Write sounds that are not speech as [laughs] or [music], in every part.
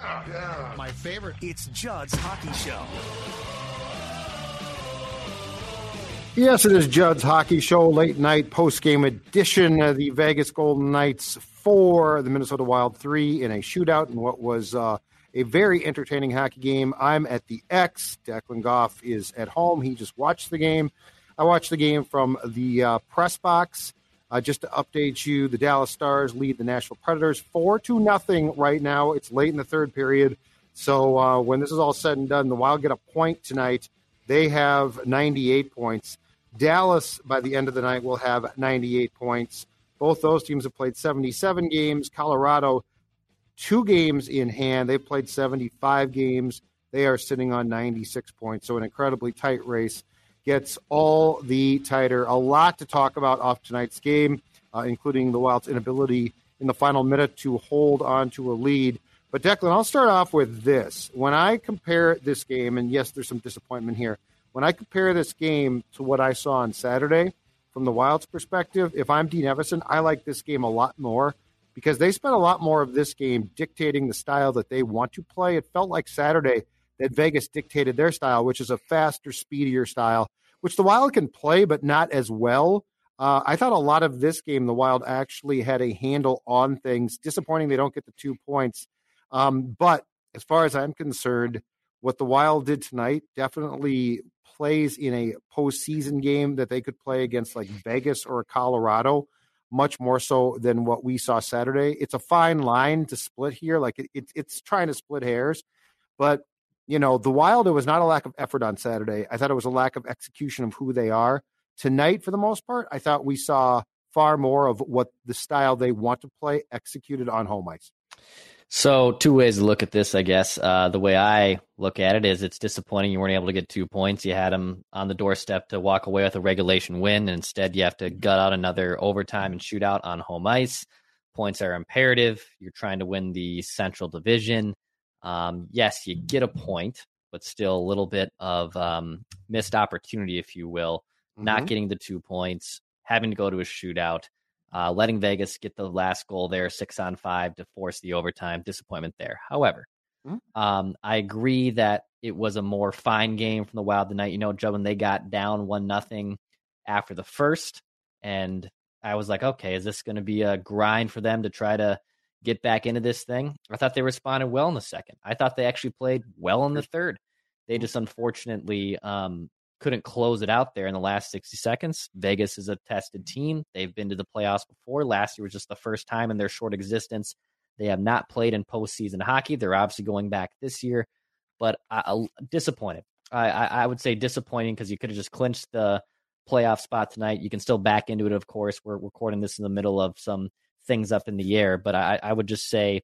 Yeah. My favorite. It's Judd's Hockey Show. Yes, it is Judd's Hockey Show, late night post game edition. of the Vegas Golden Knights four, the Minnesota Wild three in a shootout in what was uh, a very entertaining hockey game. I'm at the X. Declan Goff is at home. He just watched the game. I watched the game from the uh, press box. Uh, just to update you, the Dallas Stars lead the Nashville Predators four to nothing right now. It's late in the third period, so uh, when this is all said and done, the Wild get a point tonight. They have 98 points. Dallas, by the end of the night, will have 98 points. Both those teams have played 77 games. Colorado, two games in hand. They've played 75 games. They are sitting on 96 points. So, an incredibly tight race gets all the tighter. A lot to talk about off tonight's game, uh, including the Wild's inability in the final minute to hold on to a lead. But Declan, I'll start off with this. When I compare this game, and yes, there's some disappointment here. When I compare this game to what I saw on Saturday, from the Wild's perspective, if I'm Dean Evason, I like this game a lot more because they spent a lot more of this game dictating the style that they want to play. It felt like Saturday that Vegas dictated their style, which is a faster, speedier style, which the Wild can play, but not as well. Uh, I thought a lot of this game, the Wild actually had a handle on things. Disappointing they don't get the two points. Um, but as far as I'm concerned, what the Wild did tonight definitely plays in a postseason game that they could play against like Vegas or Colorado, much more so than what we saw Saturday. It's a fine line to split here. Like it, it, it's trying to split hairs, but you know, the Wild, it was not a lack of effort on Saturday. I thought it was a lack of execution of who they are. Tonight, for the most part, I thought we saw far more of what the style they want to play executed on home ice. So, two ways to look at this, I guess. Uh, the way I look at it is it's disappointing you weren't able to get two points. You had them on the doorstep to walk away with a regulation win, and instead you have to gut out another overtime and shootout on home ice. Points are imperative. You're trying to win the Central Division. Um, yes, you get a point, but still a little bit of um, missed opportunity, if you will. Mm-hmm. Not getting the two points, having to go to a shootout, uh, letting Vegas get the last goal there, six on five to force the overtime. Disappointment there. However, mm-hmm. um, I agree that it was a more fine game from the Wild tonight. You know, Joe, when they got down one nothing after the first, and I was like, okay, is this going to be a grind for them to try to get back into this thing. I thought they responded well in the second. I thought they actually played well in the third. They just unfortunately um, couldn't close it out there in the last 60 seconds. Vegas is a tested team. They've been to the playoffs before. Last year was just the first time in their short existence. They have not played in postseason hockey. They're obviously going back this year, but disappointed. I, I, I would say disappointing because you could have just clinched the playoff spot tonight. You can still back into it, of course. We're recording this in the middle of some things up in the air. But I, I would just say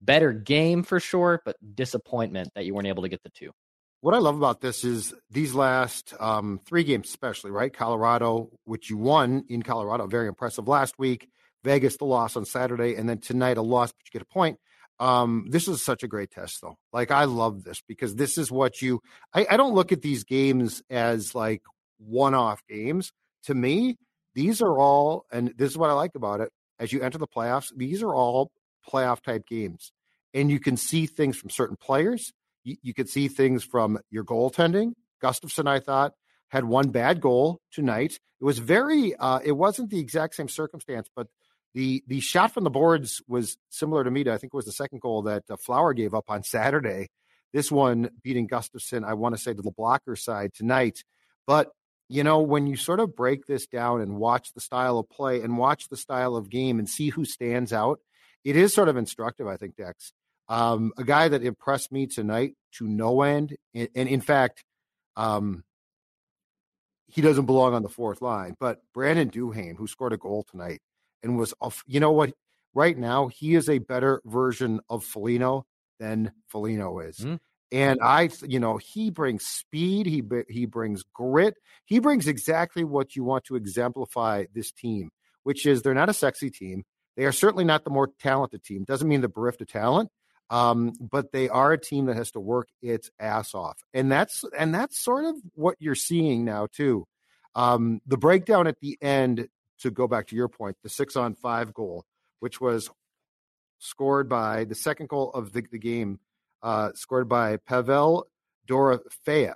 better game for sure, but disappointment that you weren't able to get the two. What I love about this is these last um, three games, especially, right? Colorado, which you won in Colorado, very impressive last week. Vegas, the loss on Saturday, and then tonight a loss, but you get a point. Um, this is such a great test, though. Like I love this because this is what you. I, I don't look at these games as like one-off games. To me, these are all, and this is what I like about it as you enter the playoffs, these are all playoff type games. And you can see things from certain players. You, you can see things from your goaltending. Gustavsson, I thought, had one bad goal tonight. It was very, uh, it wasn't the exact same circumstance, but the the shot from the boards was similar to me I think it was the second goal that uh, Flower gave up on Saturday. This one beating Gustavsson, I want to say to the blocker side tonight. But you know, when you sort of break this down and watch the style of play and watch the style of game and see who stands out, it is sort of instructive, I think, Dex. Um, a guy that impressed me tonight to no end, and, in fact, um, he doesn't belong on the fourth line, but Brandon Duhaime, who scored a goal tonight and was off, you know what? Right now, he is a better version of Foligno than Foligno is. Mm-hmm. And I, you know, he brings speed. He he brings grit. He brings exactly what you want to exemplify this team, which is they're not a sexy team. They are certainly not the more talented team. Doesn't mean they're bereft of talent, um, but they are a team that has to work its ass off, and that's and that's sort of what you're seeing now too. Um, the breakdown at the end, to go back to your point, the six on five goal, which was scored by the second goal of the, the game uh, scored by Pavel Dorofeyev,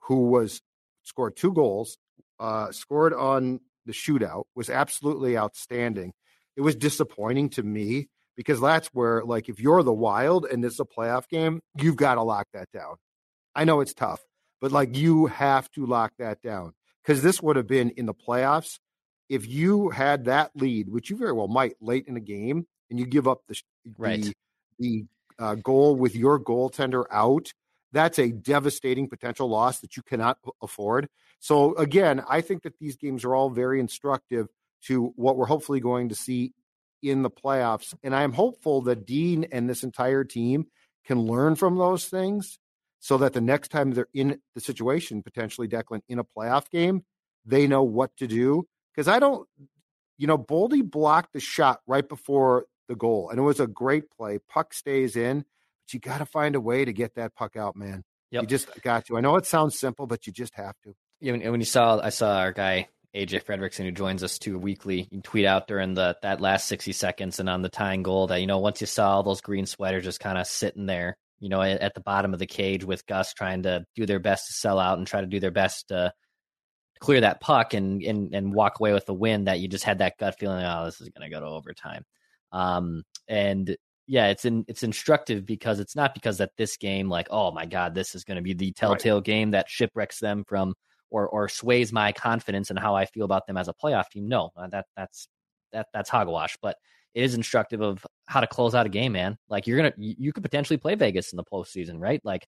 who was scored two goals, uh, scored on the shootout, was absolutely outstanding. It was disappointing to me because that's where, like, if you're the Wild and it's a playoff game, you've got to lock that down. I know it's tough, but like, you have to lock that down because this would have been in the playoffs. If you had that lead, which you very well might late in the game, and you give up the right. the, the uh, goal with your goaltender out, that's a devastating potential loss that you cannot afford. So, again, I think that these games are all very instructive to what we're hopefully going to see in the playoffs. And I'm hopeful that Dean and this entire team can learn from those things so that the next time they're in the situation, potentially Declan in a playoff game, they know what to do. Because I don't, you know, Boldy blocked the shot right before the goal. And it was a great play. Puck stays in, but you got to find a way to get that puck out, man. Yep. You just got to. I know it sounds simple, but you just have to. Yeah, and when you saw, I saw our guy AJ Fredrickson, who joins us too weekly, you tweet out during the that last sixty seconds and on the tying goal that you know once you saw all those green sweaters just kind of sitting there, you know, at, at, the bottom of the cage with Gus trying to do their best to sell out and try to do their best to clear that puck and and and walk away with the win. That you just had that gut feeling, oh, this is going to go to overtime. Um, and yeah, it's in, it's instructive because it's not because that this game, like, oh my God, this is going to be the telltale right. game that shipwrecks them from or or sways my confidence and how I feel about them as a playoff team. No, uh, that that's that that's hogwash. But it is instructive of how to close out a game, man. Like you're gonna you could potentially play Vegas in the postseason, right? Like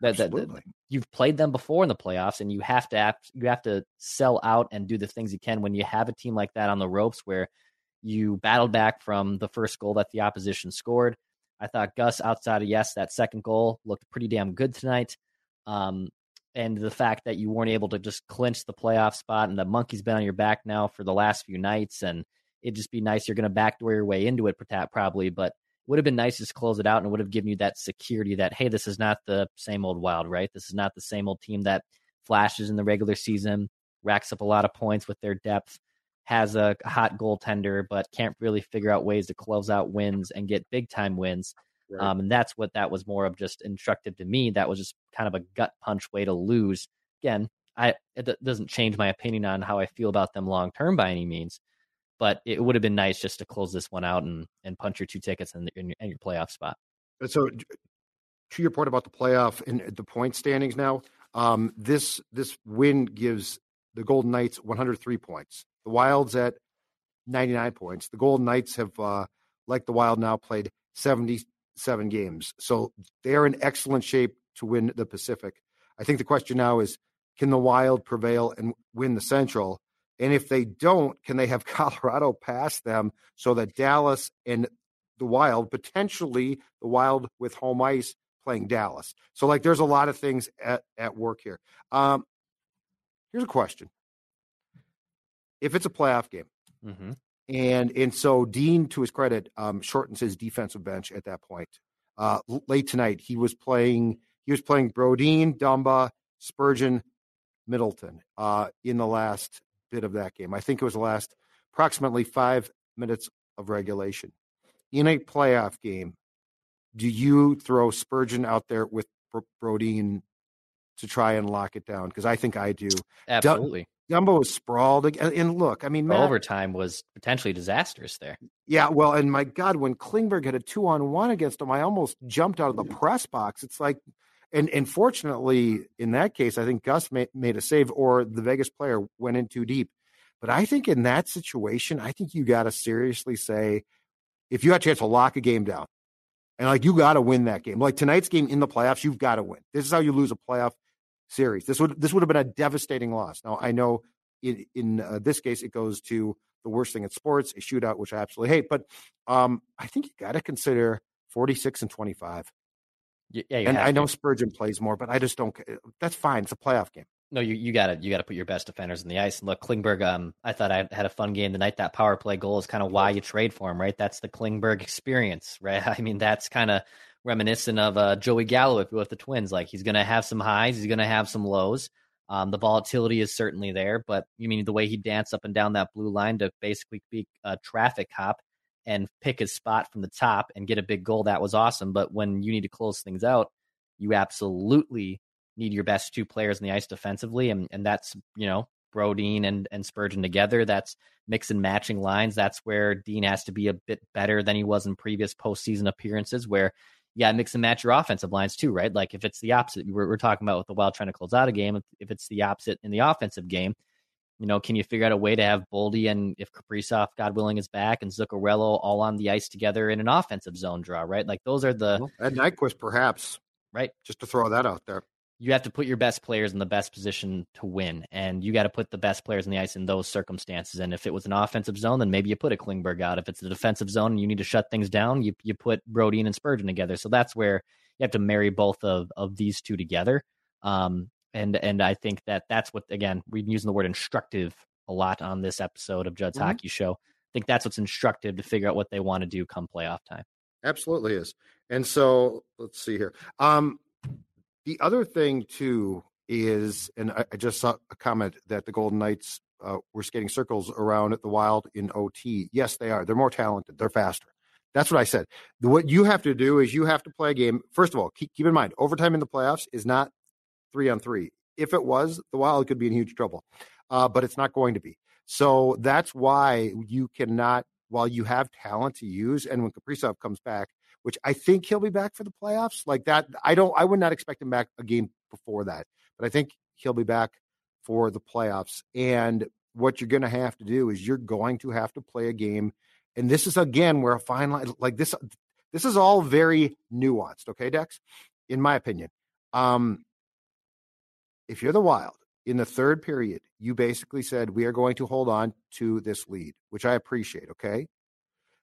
that, that, that, you've played them before in the playoffs, and you have to act, you have to sell out and do the things you can when you have a team like that on the ropes where you battled back from the first goal that the opposition scored. I thought Gus, outside of yes, that second goal looked pretty damn good tonight. Um, and the fact that you weren't able to just clinch the playoff spot and the monkey's been on your back now for the last few nights, and it'd just be nice. You're going to backdoor your way into it, probably, but would have been nice to close it out and would have given you that security that hey, this is not the same old Wild, right? This is not the same old team that flashes in the regular season, racks up a lot of points with their depth has a hot goaltender, but can't really figure out ways to close out wins and get big time wins. Right. Um, and that's what that was more of just instructive to me. That was just kind of a gut punch way to lose. Again, I it doesn't change my opinion on how I feel about them long term by any means, but it would have been nice just to close this one out and and punch your two tickets in, the, in, your, in your playoff spot. So, to your point about the playoff and the point standings now, um, this this win gives the Golden Knights 103 points. The Wild's at 99 points. The Golden Knights have, uh, like the Wild now, played 77 games. So they're in excellent shape to win the Pacific. I think the question now is can the Wild prevail and win the Central? And if they don't, can they have [laughs] Colorado pass them so that Dallas and the Wild, potentially the Wild with home ice, playing Dallas? So, like, there's a lot of things at, at work here. Um, here's a question if it's a playoff game. Mm-hmm. And and so Dean, to his credit, um, shortens his defensive bench at that point. Uh, late tonight, he was playing. He was playing Brodin, Dumba, Spurgeon, Middleton uh, in the last bit of that game. I think it was the last approximately five minutes of regulation. In a playoff game, do you throw Spurgeon out there with Brodin to try and lock it down? Because I think I do. Absolutely. Dumba was sprawled. And look, I mean, Matt, overtime was potentially disastrous there. Yeah, well, and my God, when Klingberg had a two on one against him, I almost jumped out of the press box. It's like, and and fortunately, in that case, I think Gus made, made a save, or the Vegas player went in too deep. But I think in that situation, I think you got to seriously say, if you had a chance to lock a game down, and like you got to win that game, like tonight's game in the playoffs, you've got to win. This is how you lose a playoff series. This would this would have been a devastating loss. Now I know in in uh, this case it goes to the worst thing in sports, a shootout, which I absolutely hate. But um, I think you got to consider forty six and twenty five. Yeah, and I know Spurgeon plays more, but I just don't. That's fine. It's a playoff game. No, you you got to you got to put your best defenders in the ice. And look, Klingberg. Um, I thought I had a fun game tonight. That power play goal is kind of why you trade for him, right? That's the Klingberg experience, right? [laughs] I mean, that's kind of reminiscent of uh, Joey Gallo if with the Twins. Like he's going to have some highs, he's going to have some lows. Um, the volatility is certainly there, but you mean the way he danced up and down that blue line to basically be a traffic cop and pick his spot from the top and get a big goal, that was awesome. But when you need to close things out, you absolutely need your best two players in the ice defensively, and and that's you know Brodin and and Spurgeon together. That's mix and matching lines. That's where Dean has to be a bit better than he was in previous postseason appearances, where yeah, mix and match your offensive lines too, right? Like if it's the opposite, we're, we're talking about with the Wild trying to close out a game. If, it's the opposite in the offensive game, you know, can you figure out a way to have Boldy and if Kaprizov, God willing, is back and Zuccarello all on the ice together in an offensive zone draw, right? Like those are the well, Ed Nyquist, perhaps, right? Just to throw that out there you have to put your best players in the best position to win, and you got to put the best players in the ice in those circumstances. And if it was an offensive zone, then maybe you put a Klingberg out. If it's a defensive zone and you need to shut things down, you you put Brodin and Spurgeon together. So that's where you have to marry both of of these two together. Um, and and I think that that's what again we've been using the word instructive a lot on this episode of Judd's mm-hmm. Hockey Show. I think that's what's instructive to figure out what they want to do come playoff time. Absolutely is. And so let's see here. Um, the other thing too is, and I, I just saw a comment that the Golden Knights uh, were skating circles around at the Wild in OT. Yes, they are. They're more talented. They're faster. That's what I said. What you have to do is you have to play a game. First of all, keep, keep in mind, overtime in the playoffs is not three on three. If it was, the Wild could be in huge trouble, uh, but it's not going to be. So that's why you cannot, while you have talent to use, and when Kaprizov comes back, which I think he'll be back for the playoffs. Like that, I don't, I would not expect him back a game before that, but I think he'll be back for the playoffs. And what you're going to have to do is you're going to have to play a game. And this is again where a fine line, like this, this is all very nuanced. Okay, Dex, in my opinion. Um, if you're the Wild in the third period, you basically said we are going to hold on to this lead, which I appreciate. Okay,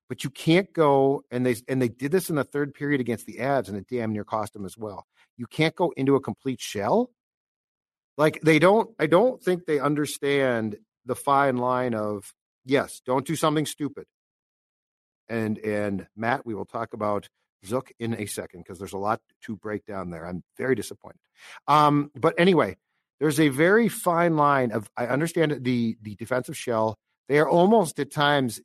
but you can't go and they and they did this in the third period against the Avs, and it damn near cost them as well. You can't go into a complete shell. Like they don't, I don't think they understand the fine line of yes, don't do something stupid. And and Matt, we will talk about Zook in a second because there's a lot to break down there. I'm very disappointed. Um, but anyway, there's a very fine line of I understand the the defensive shell. They are almost at times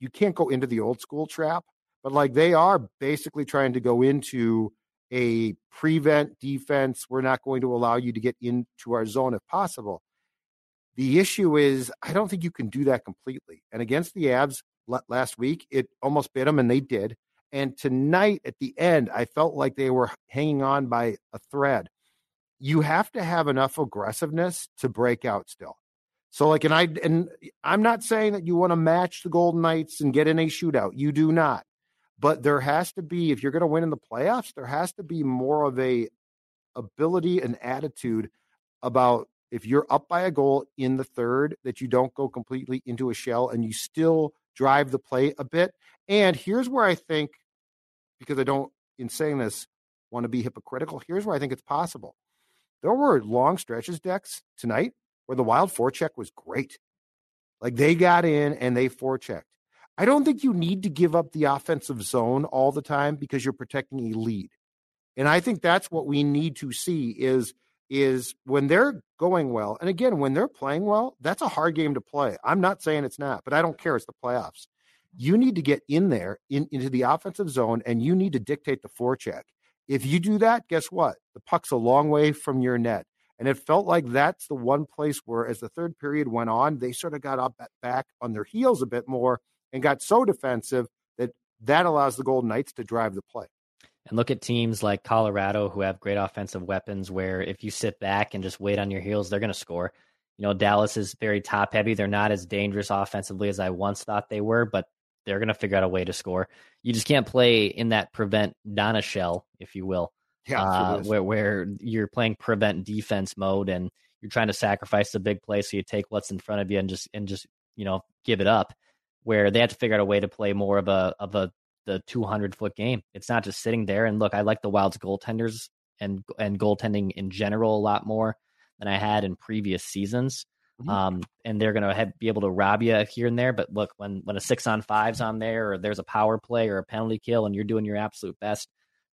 you can't go into the old school trap, but like they are basically trying to go into a prevent defense. We're not going to allow you to get into our zone if possible. The issue is, I don't think you can do that completely. And against the Avs last week, it almost bit them, and they did. And tonight at the end, I felt like they were hanging on by a thread. You have to have enough aggressiveness to break out still. So like, and I and I'm not saying that you want to match the Golden Knights and get in a shootout. You do not. But there has to be, if you're going to win in the playoffs, there has to be more of a ability and attitude about if you're up by a goal in the third, that you don't go completely into a shell and you still drive the play a bit. And here's where I think, because I don't, in saying this, want to be hypocritical, here's where I think it's possible. There were long stretches, Dex, tonight where the wild forecheck was great. Like they got in and they forechecked. I don't think you need to give up the offensive zone all the time because you're protecting a lead. And I think that's what we need to see is is when they're going well. And again, when they're playing well, that's a hard game to play. I'm not saying it's not, but I don't care. It's the playoffs. You need to get in there in, into the offensive zone and you need to dictate the forecheck. If you do that, guess what? The puck's a long way from your net And it felt like that's the one place where, as the third period went on, they sort of got up back on their heels a bit more and got so defensive that that allows the Golden Knights to drive the play. And look at teams like Colorado who have great offensive weapons where if you sit back and just wait on your heels, they're going to score. You know, Dallas is very top heavy. They're not as dangerous offensively as I once thought they were, but they're going to figure out a way to score. You just can't play in that prevent Donna shell, if you will, yeah, uh, where where you're playing prevent defense mode and you're trying to sacrifice the big play, so you take what's in front of you and just and just you know give it up. Where they have to figure out a way to play more of a of a the 200 foot game. It's not just sitting there. And look, I like the Wild's goaltenders and and goaltending in general a lot more than I had in previous seasons. Mm-hmm. Um, and they're going to be able to rob you here and there. But look, when when a six on five's on there, or there's a power play or a penalty kill, and you're doing your absolute best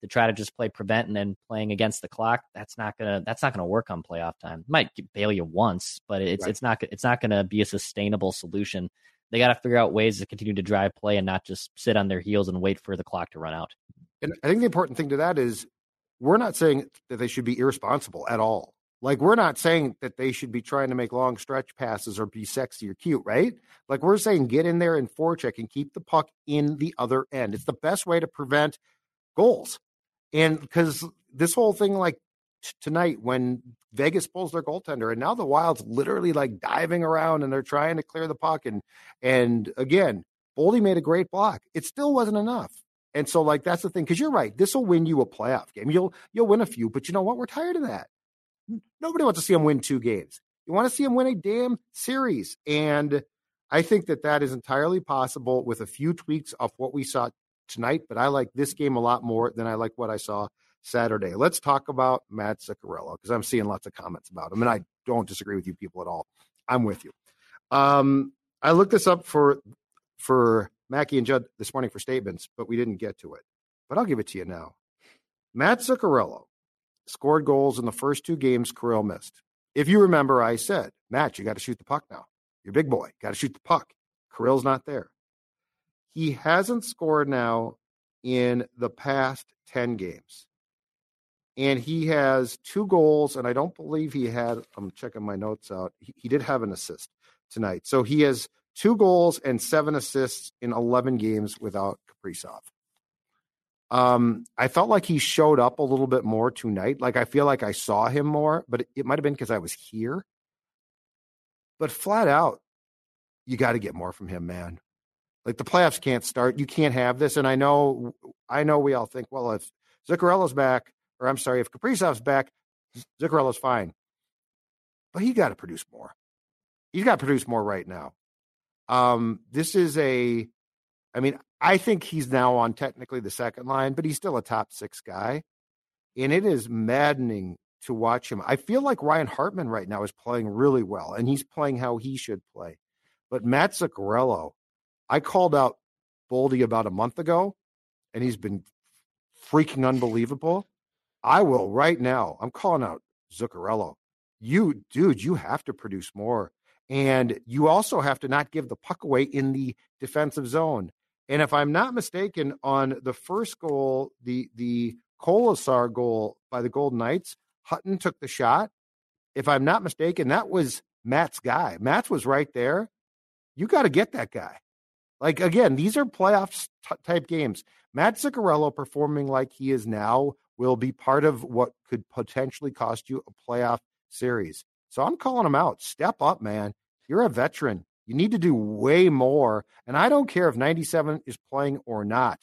to try to just play prevent and then playing against the clock, that's not gonna that's not gonna work on playoff time. It might bail you once, but it's right. it's not it's not gonna be a sustainable solution they got to figure out ways to continue to drive play and not just sit on their heels and wait for the clock to run out. And I think the important thing to that is we're not saying that they should be irresponsible at all. Like we're not saying that they should be trying to make long stretch passes or be sexy or cute, right? Like we're saying get in there and forecheck and keep the puck in the other end. It's the best way to prevent goals. And because this whole thing, like tonight when Vegas pulls their goaltender, and now the Wild's literally like diving around and they're trying to clear the puck. And and again, Boldy made a great block. It still wasn't enough. And so, like that's the thing, because you're right. This will win you a playoff game. You'll you'll win a few, but you know what? We're tired of that. Nobody wants to see them win two games. You want to see them win a damn series, and I think that that is entirely possible with a few tweaks of what we saw tonight. But I like this game a lot more than I like what I saw Saturday. Let's talk about Matt Zuccarello because I'm seeing lots of comments about him, and I don't disagree with you people at all. I'm with you. Um, I looked this up for for Mackey and Judd this morning for statements, but we didn't get to it. But I'll give it to you now. Matt Zuccarello scored goals in the first two games Kirill missed. If you remember, I said, Matt, you got to shoot the puck now. You're big boy. Got to shoot the puck. Kirill's not there. He hasn't scored now in the past 10 games and he has two goals, and I don't believe he had. I'm checking my notes out. He, he, did have an assist tonight, so he has two goals and seven assists in 11 games without Kaprizov. Um, I felt like he showed up a little bit more tonight. Like I feel like I saw him more, but it, it might have been because I was here. But flat out, you got to get more from him, man. Like the playoffs can't start. You can't have this. And I know, I know, we all think, well, if Zuccarello's back or I'm sorry, if Kaprizov's back, Zuccarello's fine. But he got to produce more. He's got to produce more right now. Um, this is a, I mean, I think he's now on technically the second line, but he's still a top six guy. And it is maddening to watch him. I feel like Ryan Hartman right now is playing really well, and he's playing how he should play. But Matt Zuccarello, I called out Boldy about a month ago, and he's been freaking unbelievable. I will right now. I'm calling out Zuccarello. You, dude, you have to produce more. And you also have to not give the puck away in the defensive zone. And if I'm not mistaken, on the first goal, the the Kolesar goal by the Golden Knights, Hutton took the shot. If I'm not mistaken, that was Matt's guy. Matt's was right there. You got to get that guy. Like again, these are playoff type games. Matt Zuccarello performing like he is now will be part of what could potentially cost you a playoff series. So I'm calling him out. Step up, man. You're a veteran. You need to do way more. And I don't care if 97 is playing or not.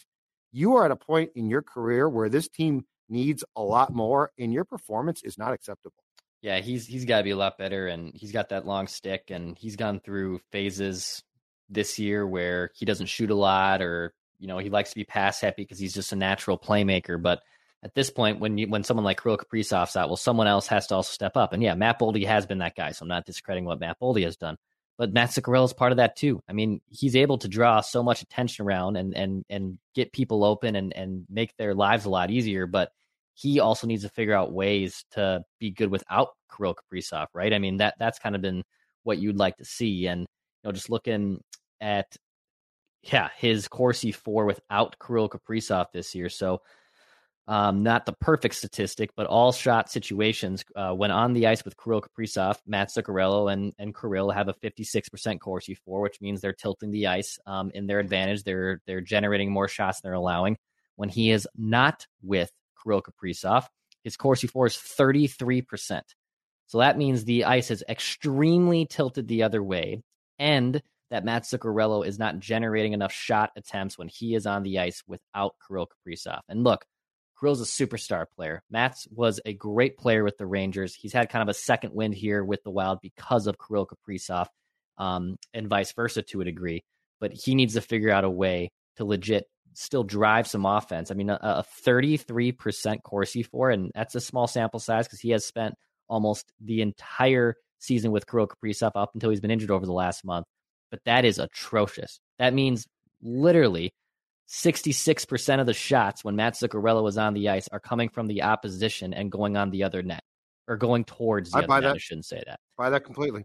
You are at a point in your career where this team needs a lot more, and your performance is not acceptable. Yeah, he's he's got to be a lot better, and he's got that long stick, and he's gone through phases this year where he doesn't shoot a lot, or you know he likes to be pass happy because he's just a natural playmaker. But at this point, when you when someone like Kirill Kaprizov's out, well, someone else has to also step up. And yeah, Matt Boldy has been that guy, so I'm not discrediting what Matt Boldy has done. But Matt Zuccarello is part of that too. I mean, he's able to draw so much attention around and and and get people open and and make their lives a lot easier. But he also needs to figure out ways to be good without Kirill Kaprizov, right? I mean, that that's kind of been what you'd like to see. And you know, just looking at yeah, his Corsi for without Kirill Kaprizov this year. So Um, not the perfect statistic, but all shot situations uh, when on the ice with Kirill Kaprizov, Matt Zuccarello, and and Kirill have a 56% Corsi for, which means they're tilting the ice um, in their advantage. They're they're generating more shots than they're allowing. When he is not with Kirill Kaprizov, his Corsi for is 33%. So that means the ice is extremely tilted the other way, and that Matt Zuccarello is not generating enough shot attempts when he is on the ice without Kirill Kaprizov. And look, Kirill's a superstar player. Matt's was a great player with the Rangers. He's had kind of a second wind here with the Wild because of Kirill Kaprizov, um, and vice versa to a degree. But he needs to figure out a way to legit still drive some offense. I mean, a, a 33% Corsi for, and that's a small sample size because he has spent almost the entire season with Kirill Kaprizov up until he's been injured over the last month. But that is atrocious. That means literally 66% of the shots when Matt Zuccarello is on the ice are coming from the opposition and going on the other net or going towards the I other net. That. I shouldn't say that. Buy that completely.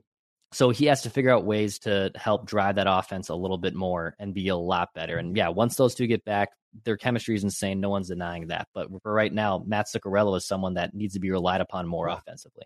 So he has to figure out ways to help drive that offense a little bit more and be a lot better. And yeah, once those two get back, their chemistry is insane. No one's denying that. But for right now, Matt Zuccarello is someone that needs to be relied upon more offensively.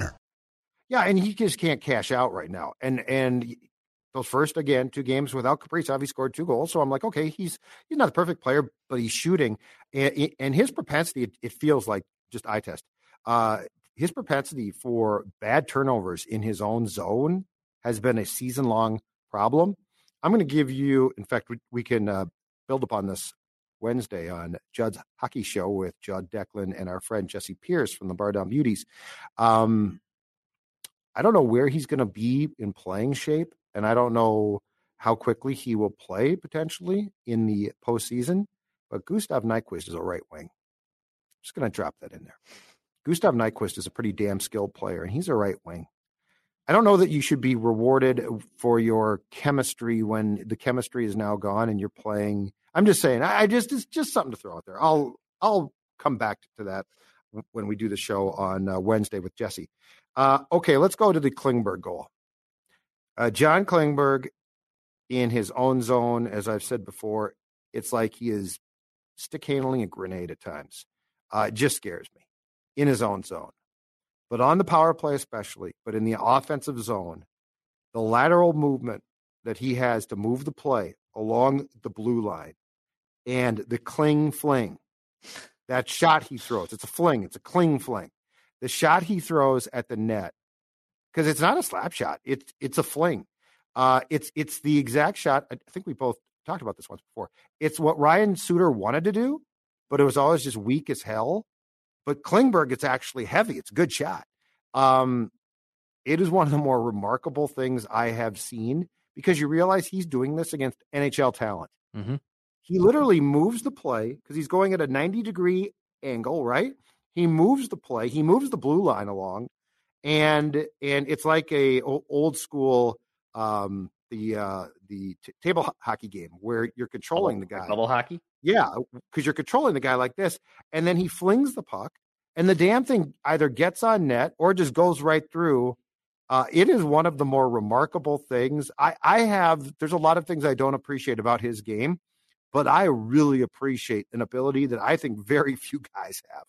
Yeah, and he just can't cash out right now. And and those first again two games without Kaprizov, he scored two goals. So I'm like, okay, he's he's not the perfect player, but he's shooting, and, and his propensity it, it, feels like just eye test. Uh, his propensity for bad turnovers in his own zone has been a season long problem. I'm going to give you, in fact, we, we can uh, build upon this Wednesday on Judd's Hockey Show with Judd Declan and our friend Jessi Pierce from the Bar Down Beauties. Um, I don't know where he's going to be in playing shape, and I don't know how quickly he will play potentially in the postseason. But Gustav Nyquist is a right wing. Just going to drop that in there. Gustav Nyquist is a pretty damn skilled player, and he's a right wing. I don't know that you should be rewarded for your chemistry when the chemistry is now gone and you're playing. I'm just saying, I just it's just something to throw out there. I'll I'll come back to that when we do the show on uh, Wednesday with Jessi. Uh, okay, let's go to the Klingberg goal. Uh, John Klingberg, in his own zone, as I've said before, it's like he is stick handling a grenade at times. Uh, it just scares me in his own zone. But on the power play, especially, but in the offensive zone, the lateral movement that he has to move the play along the blue line and the cling fling, that shot he throws, it's a fling, it's a cling fling the shot he throws at the net because it's not a slap shot it's it's a fling. Uh it's it's the exact shot i think we both talked about this once before. It's what ryan suter wanted to do but it was always just weak as hell. But klingberg it's actually heavy it's a good shot. Um it is one of the more remarkable things i have seen because you realize he's doing this against nhl talent. Mm-hmm. he literally moves the play because he's going at a 90 degree angle right he moves the play. He moves the blue line along, and and it's like a old school um, the uh, the t- table hockey game where you're controlling the guy. Double hockey. Yeah, because you're controlling the guy like this, and then he flings the puck, and the damn thing either gets on net or just goes right through. Uh, it is one of the more remarkable things. I, I have. There's a lot of things I don't appreciate about his game, but I really appreciate an ability that I think very [laughs] few guys have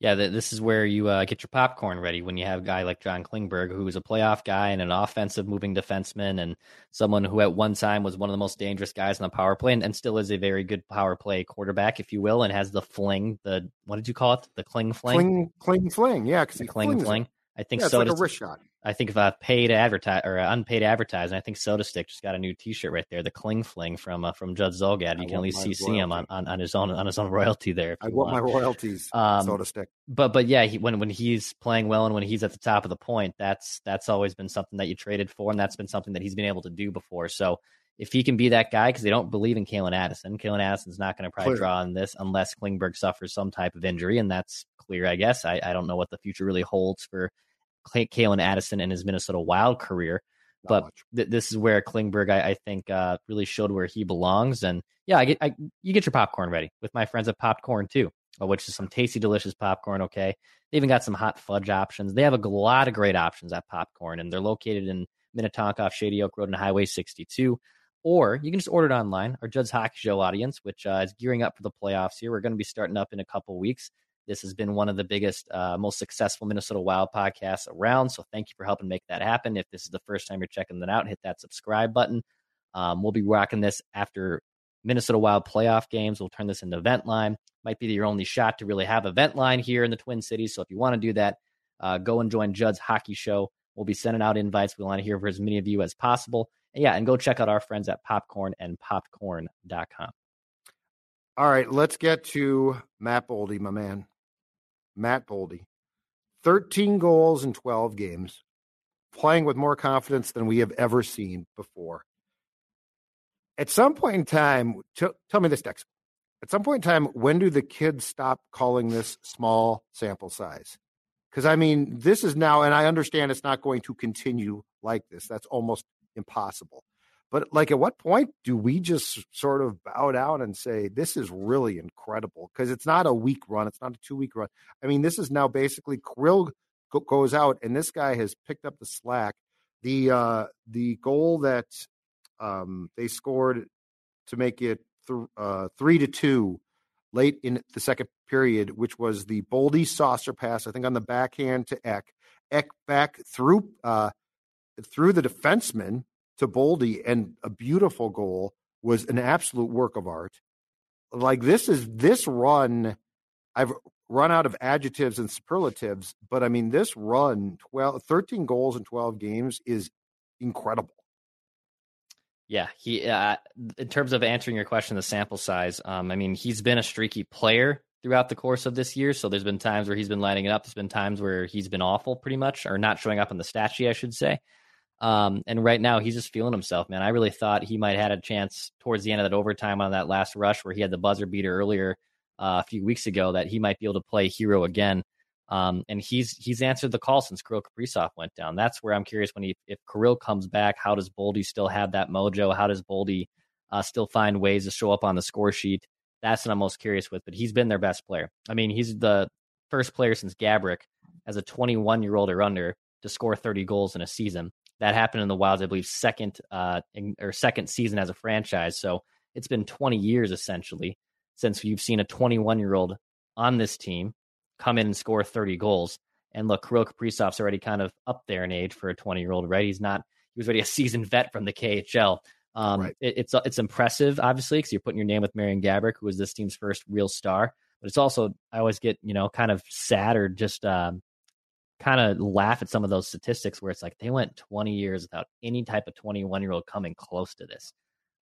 yeah, this is where you uh, get your popcorn ready when you have a guy like John Klingberg, who is a playoff guy and an offensive moving defenseman, and someone who at one time was one of the most dangerous guys on the power play, and, and still is a very good power play quarterback, if you will, and has the fling, the what did you call it, the cling fling, cling, cling fling, yeah, because cling fling. I think yeah, so. Like a wrist shot. I think if a paid advertise or unpaid advertising, I think Soda Stick just got a new T-shirt right there, the Kling Fling from uh, from Judd Zulgad. You I can at least see, see him on, on, on, his own on his own royalty there. I want, want, my royalties, um, Soda Stick. But but yeah, he, when when he's playing well and when he's at the top of the point, that's that's always been something that you traded for, and that's been something that he's been able to do before. So if he can be that guy, because they don't believe in Calen Addison, Calen Addison's not going to probably Clear. draw on this unless Klingberg suffers some type of injury, and that's clear, I guess. I, I don't know what the future really holds for Calen Addison and his Minnesota Wild career, not but th- this is where Klingberg, I, I think, uh, really showed where he belongs. And yeah, I get, I, you get your popcorn ready with my friends at Popcorn too, uh, which is some tasty, delicious popcorn. Okay, they even got some hot fudge options. They have a lot of great options at Popcorn, and they're located in Minnetonka off Shady Oak Road and Highway 62 or you can just order it online. Our Judd's Hockey Show audience, which uh, is gearing up for the playoffs here, we're going to be starting up in a couple weeks. This has been one of the biggest, uh, most successful Minnesota Wild podcasts around. So thank you for helping make that happen. If this is the first time you're checking that out, hit that subscribe button. Um, we'll be rocking this after Minnesota Wild playoff games. We'll turn this into event line. Might be your only shot to really have event line here in the Twin Cities. So if you want to do that, uh, go and join Judd's Hockey Show. We'll be sending out invites. We want to hear from as many of you as possible. And yeah, and go check out our friends at popcorn and popcorn.com. All right, let's get to Matt Boldy, my man. Matt Boldy. 13 goals in 12 games, playing with more confidence than we have ever seen before. At some point in time, t- tell me this, Dex. At some point in time, when do the kids stop calling this small sample size? Because I mean, this is now, and I understand it's not going to continue like this. That's almost impossible. But like, at what point do we just sort of bow down and say this is really incredible? Because it's not a week run, it's not a two week run. I mean, this is now basically Krill goes out, and this guy has picked up the slack. The uh, the goal that um, they scored to make it th- uh, three to two late in the second period, which was the Boldy saucer pass, I think on the backhand to Ek. Ek back through uh, through the defenseman to Boldy, and a beautiful goal was an absolute work of art. Like this is this run, I've run out of adjectives and superlatives, but I mean this run 12, 13 goals in 12 games is incredible. Yeah, he uh, in terms of answering your question, the sample size. Um, I mean, he's been a streaky player throughout the course of this year. So there's been times where he's been lighting it up. There's been times where he's been awful, pretty much, or not showing up on the stat sheet, I should say. Um, and right now he's just feeling himself, man. I really thought he might have had a chance towards the end of that overtime on that last rush where he had the buzzer beater earlier uh, a few weeks ago that he might be able to play hero again. Um, and he's he's answered the call since Kirill Kaprizov went down. That's where I'm curious when he if Kirill comes back, how does Boldy still have that mojo? How does Boldy uh, still find ways to show up on the score sheet? That's what I'm most curious with. But he's been their best player. I mean, he's the first player since Gaborik as a 21 year old or under to score 30 goals in a season. That happened in the Wilds, I believe, second uh, in, or second season as a franchise. So it's been 20 years essentially since you've seen a 21 year old on this team come in and score 30 goals. And look, Kirill Kaprizov's already kind of up there in age for a 20 year old, right? He's not. He was already a [laughs] seasoned vet from the KHL. Um, right. it, it's it's impressive, obviously, because you're putting your name with Marian Gaborik, who was this team's first real star. But it's also I always get you know kind of sad or just um, kind of laugh at some of those statistics where it's like they went 20 years without any type of 21 year old coming close to this.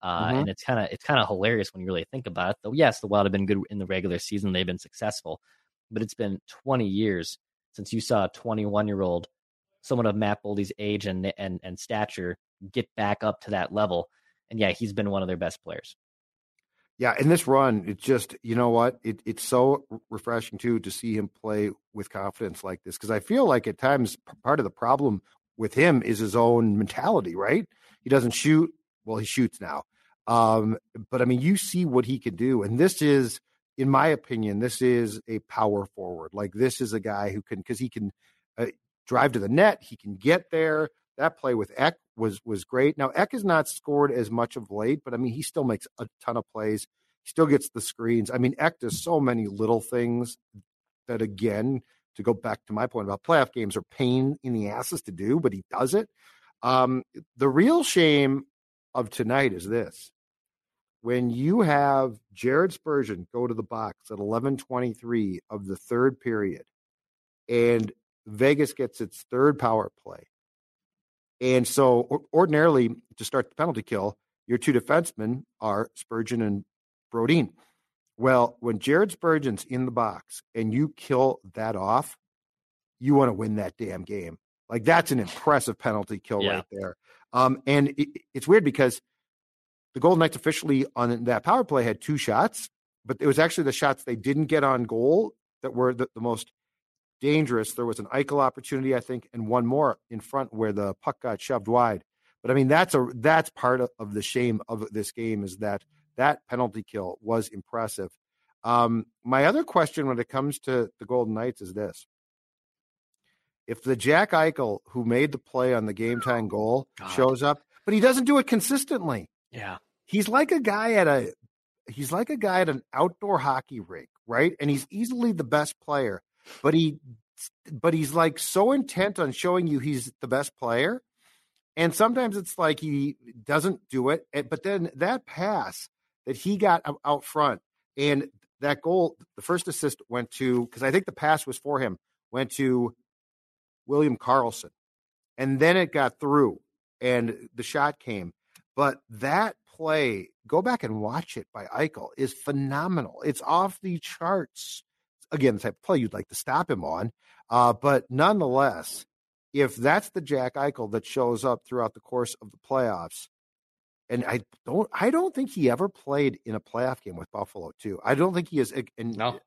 Uh, mm-hmm. And it's kind of it's kind of hilarious when you really think about it. Though, yes, the Wild have been good in the regular season; they've been successful, but it's been 20 years since you saw a 21 year old, someone of Matt Boldy's age and and and stature, get back up to that level. And yeah, he's been one of their best players. Yeah, in this run, it's just you know what it, it's so refreshing too to see him play with confidence like this because I feel like at times part of the problem with him is his own mentality. Right, he doesn't shoot. Well, he shoots now, um, but I mean, you see what he can do, and this is, in my opinion, this is a power forward. Like this is a guy who can because he can uh, drive to the net, he can get there. That play with Ek was was great. Now Ek has not scored as much of late, but I mean he still makes a ton of plays. He still gets the screens. I mean Ek does so many little things that again, to go back to my point about playoff games are pain in the asses to do, but he does it. Um, the real shame of tonight is this. When you have Jared Spurgeon go to the box at 11:23 of the third period and Vegas gets its third power play and so, ordinarily, to start the penalty kill, your two defensemen are Spurgeon and Brodin. Well, when Jared Spurgeon's in the box and you kill that off, you want to win that damn game. Like that's an impressive penalty kill yeah. right there. Um, and it, it's weird because the Golden Knights officially on that power play had two shots, but it was actually the shots they didn't get on goal that were the, the most dangerous. There was an Eichel opportunity, I think, and one more in front where the puck got shoved wide. But I mean, that's a that's part of, of the shame of this game is that that penalty kill was impressive. Um, my other question when it comes to the Golden Knights is this: If the Jack Eichel who made the play on the game time goal God. shows up, but he doesn't do it consistently, yeah, he's like a guy at a he's like a guy at an outdoor hockey rink, right? And he's easily the best player, but he but he's like so intent on showing you he's the best player. And sometimes it's like he doesn't do it. But then that pass that he got out front and that goal, the first assist went to, because I think the pass was for him, went to William Karlsson And then it got through and the shot came. But that play, go back and watch it by Eichel, is phenomenal. It's off the charts. Again, the type of play you'd like to stop him on. Uh, but nonetheless, if that's the Jack Eichel that shows up throughout the course of the playoffs, and I don't, I don't think he ever played in a playoff game with Buffalo too. I don't think he is. And no.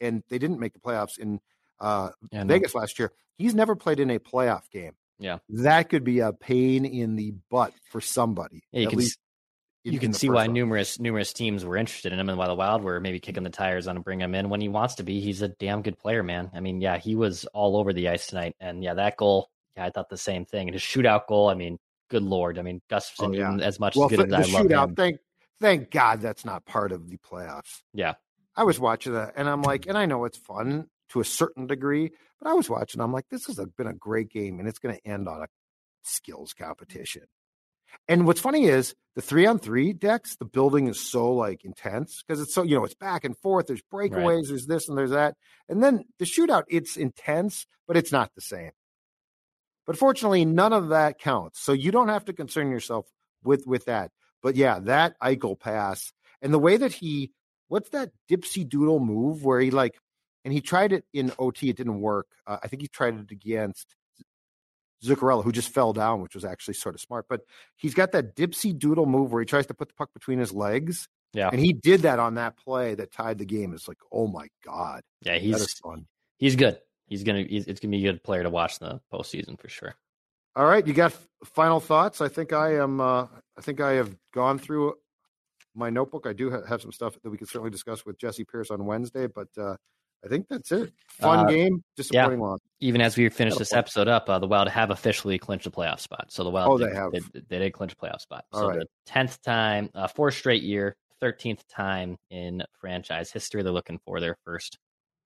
and they didn't make the playoffs in uh, yeah, Vegas no. last year. He's never played in a playoff game. Yeah, that could be a pain in the butt for somebody. Yeah, you at least you can see why numerous numerous teams were interested in him and why the Wild were maybe kicking the tires on to bring him in when he wants to be. He's a damn good player, man. I mean, yeah, he was all over the ice tonight, and yeah, that goal, yeah, I thought the same thing. And his shootout goal, I mean, good lord, I mean, Gustavsson, oh, yeah. as much well, as good as I shootout, love him. Thank, thank God that's not part of the playoffs. Yeah, I was watching that, and I'm like, and I know it's fun to a certain degree, but I was watching. I'm like, this has been a great game, and it's going to end on a skills competition. And what's funny is the three on three decks, the building is so like intense because it's so, you know, it's back and forth. There's breakaways, right. there's this and there's that. And then the shootout, it's intense, but it's not the same. But fortunately, none of that counts. So you don't have to concern yourself with with that. But yeah, that Eichel pass and the way that he what's that dipsy doodle move where he like and he tried it in OT, it didn't work. Uh, I think he tried it against Zuccarello, who just fell down, which was actually sort of smart. But he's got that dipsy doodle move where he tries to put the puck between his legs. Yeah. And he did that on that play that tied the game. It's like, oh my God. Yeah, he's fun. He's good. He's gonna he's, it's gonna be a good player to watch in the postseason for sure. All right. You got final thoughts? I think I am uh I think I have gone through my notebook. I do have some stuff that we can certainly discuss with Jessi Pierce on Wednesday, but uh I think that's it. Fun uh, game, disappointing yeah. loss. Even as we finish this episode up, uh, the Wild have officially clinched a playoff spot. So the Wild, oh, did, they have. They, they, did clinch a playoff spot. All so right. the tenth time, uh, fourth straight year, thirteenth time in franchise history, they're looking for their first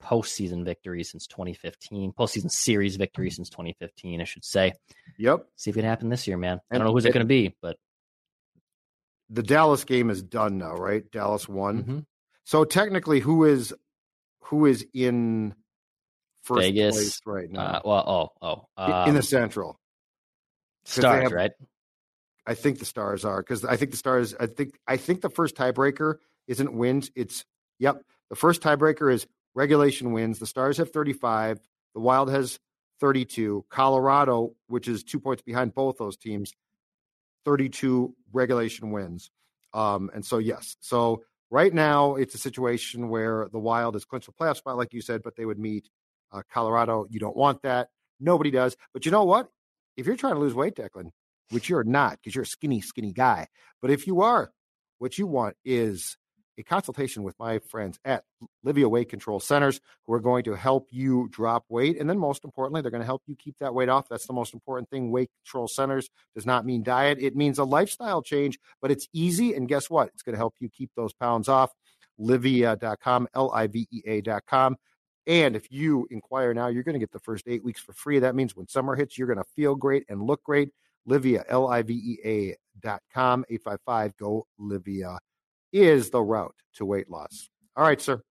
postseason victory since 2015, postseason series victory since 2015, I should say. Yep. See if it can happen this year, man. I don't know who's it, it going to be, but the Dallas game is done now, right? Dallas won. Mm-hmm. So technically, who is who is in first Vegas, place right now? Uh, well, oh, oh, um, in the um, Central. Stars, have, right? I think the Stars are because I think the Stars. I think I think the first tiebreaker isn't wins. It's yep. The first tiebreaker is regulation wins. The Stars have 35. The Wild has 32. Colorado, which is two points behind both those teams, 32 regulation wins. Um, and so yes, so Right now, it's a situation where the Wild is clinched a playoff spot, like you said, but they would meet uh, Colorado. You don't want that. Nobody does. But you know what? If you're trying to lose weight, Declan, which you're not because you're a skinny, skinny guy, but if you are, what you want is a consultation with my friends at Livea Weight Control Centers who are going to help you drop weight. And then, most importantly, they're going to help you keep that weight off. That's the most important thing. Weight Control Centers does not mean diet, it means a lifestyle change, but it's easy. And guess what? It's going to help you keep those pounds off. Livea.com, L I V E A.com. And if you inquire now, you're going to get the first eight weeks for free. That means when summer hits, you're going to feel great and look great. Livea, L I V E A.com, 855 GO Livea is the route to weight loss. All right, sir.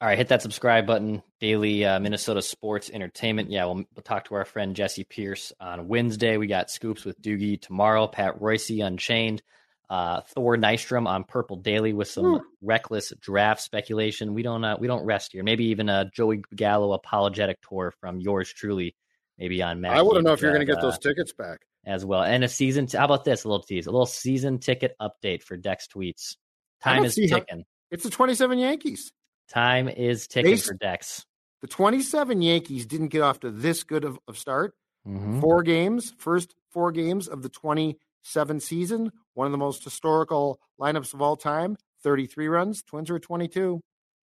All right, hit that subscribe button. Daily uh, Minnesota sports entertainment. Yeah, we'll, we'll, talk to our friend Jessi Pierce on Wednesday. We got scoops with Doogie tomorrow. Pat Reusse Unchained. Uh, Thor Nystrom on Purple Daily with some Ooh. reckless draft speculation. We don't uh, we don't rest here. Maybe even a Joey Gallo apologetic tour from yours truly. Maybe on Matt. I want to know if you're going to get those uh, tickets back. as well. And a season. T- how about this? A little tease. A little season ticket update for Dex tweets. Time is ticking. How, it's the 27 Yankees. Time is ticking they, for Dex. The 27 Yankees didn't get off to this good of, of start. Mm-hmm. Four games, first four games of the 27 season, one of the most historical lineups of all time. 33 runs. Twins are 22.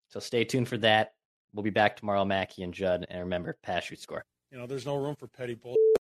So stay tuned for that. We'll be back tomorrow, Mackey and Judd. And remember, pass, shoot, score. You know, there's no room for petty bull.